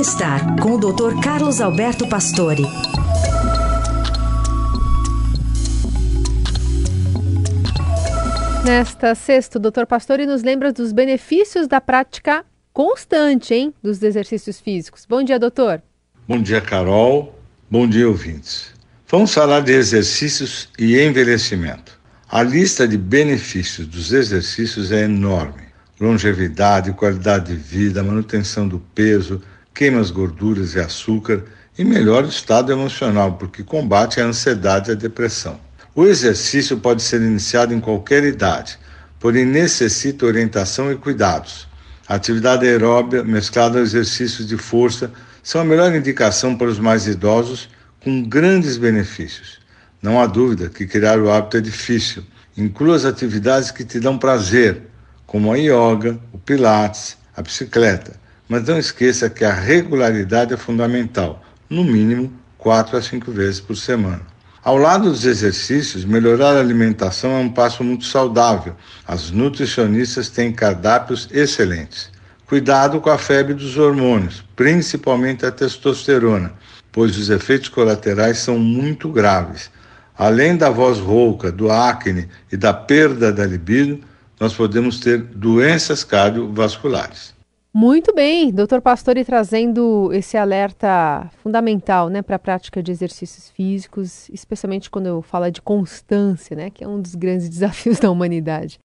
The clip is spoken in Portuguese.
Bem-estar com o Dr. Carlos Alberto Pastore. Nesta sexta, o Dr. Pastore nos lembra dos benefícios da prática constante, hein, dos exercícios físicos. Bom dia, doutor. Bom dia, Carol. Bom dia, ouvintes. Vamos falar de exercícios e envelhecimento. A lista de benefícios dos exercícios é enorme: longevidade, qualidade de vida, manutenção do peso, queima as gorduras e açúcar e melhora o estado emocional, porque combate a ansiedade e a depressão. O exercício pode ser iniciado em qualquer idade, porém necessita orientação e cuidados. A atividade aeróbia mesclada ao exercício de força são a melhor indicação para os mais idosos, com grandes benefícios. Não há dúvida que criar o hábito é difícil. Inclua as atividades que te dão prazer, como a yoga, o pilates, a bicicleta. Mas não esqueça que a regularidade é fundamental, no mínimo quatro a cinco vezes por semana. Ao lado dos exercícios, melhorar a alimentação é um passo muito saudável. As nutricionistas têm cardápios excelentes. Cuidado com a febre dos hormônios, principalmente a testosterona, pois os efeitos colaterais são muito graves. Além da voz rouca, do acne e da perda da libido, nós podemos ter doenças cardiovasculares. Muito bem, doutor Pastore trazendo esse alerta fundamental né, para a prática de exercícios físicos, especialmente quando eu falo de constância, né, que é um dos grandes desafios da humanidade.